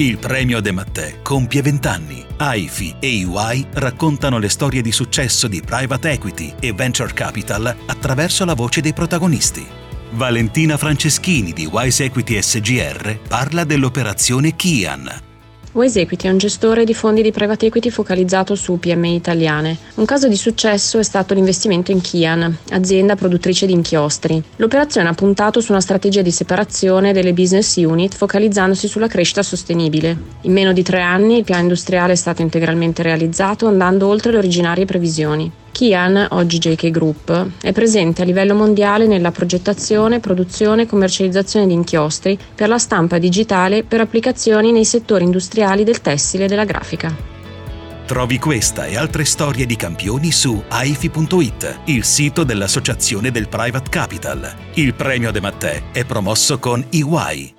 Il premio De Mattè compie 20 anni. AIFI e EY raccontano le storie di successo di private equity e venture capital attraverso la voce dei protagonisti. Valentina Franceschini di Wise Equity SGR parla dell'operazione Kian Wise Equity è un gestore di fondi di private equity focalizzato su PMI italiane. Un caso di successo è stato l'investimento in Kian, azienda produttrice di inchiostri. L'operazione ha puntato su una strategia di separazione delle business unit focalizzandosi sulla crescita sostenibile. In meno di tre anni il piano industriale è stato integralmente realizzato andando oltre le originarie previsioni. Kian, oggi JK Group, è presente a livello mondiale nella progettazione, produzione e commercializzazione di inchiostri per la stampa digitale per applicazioni nei settori industriali del tessile e della grafica. Trovi questa e altre storie di campioni su aifi.it, il sito dell'Associazione del Private Capital. Il premio De Mattè è promosso con EY.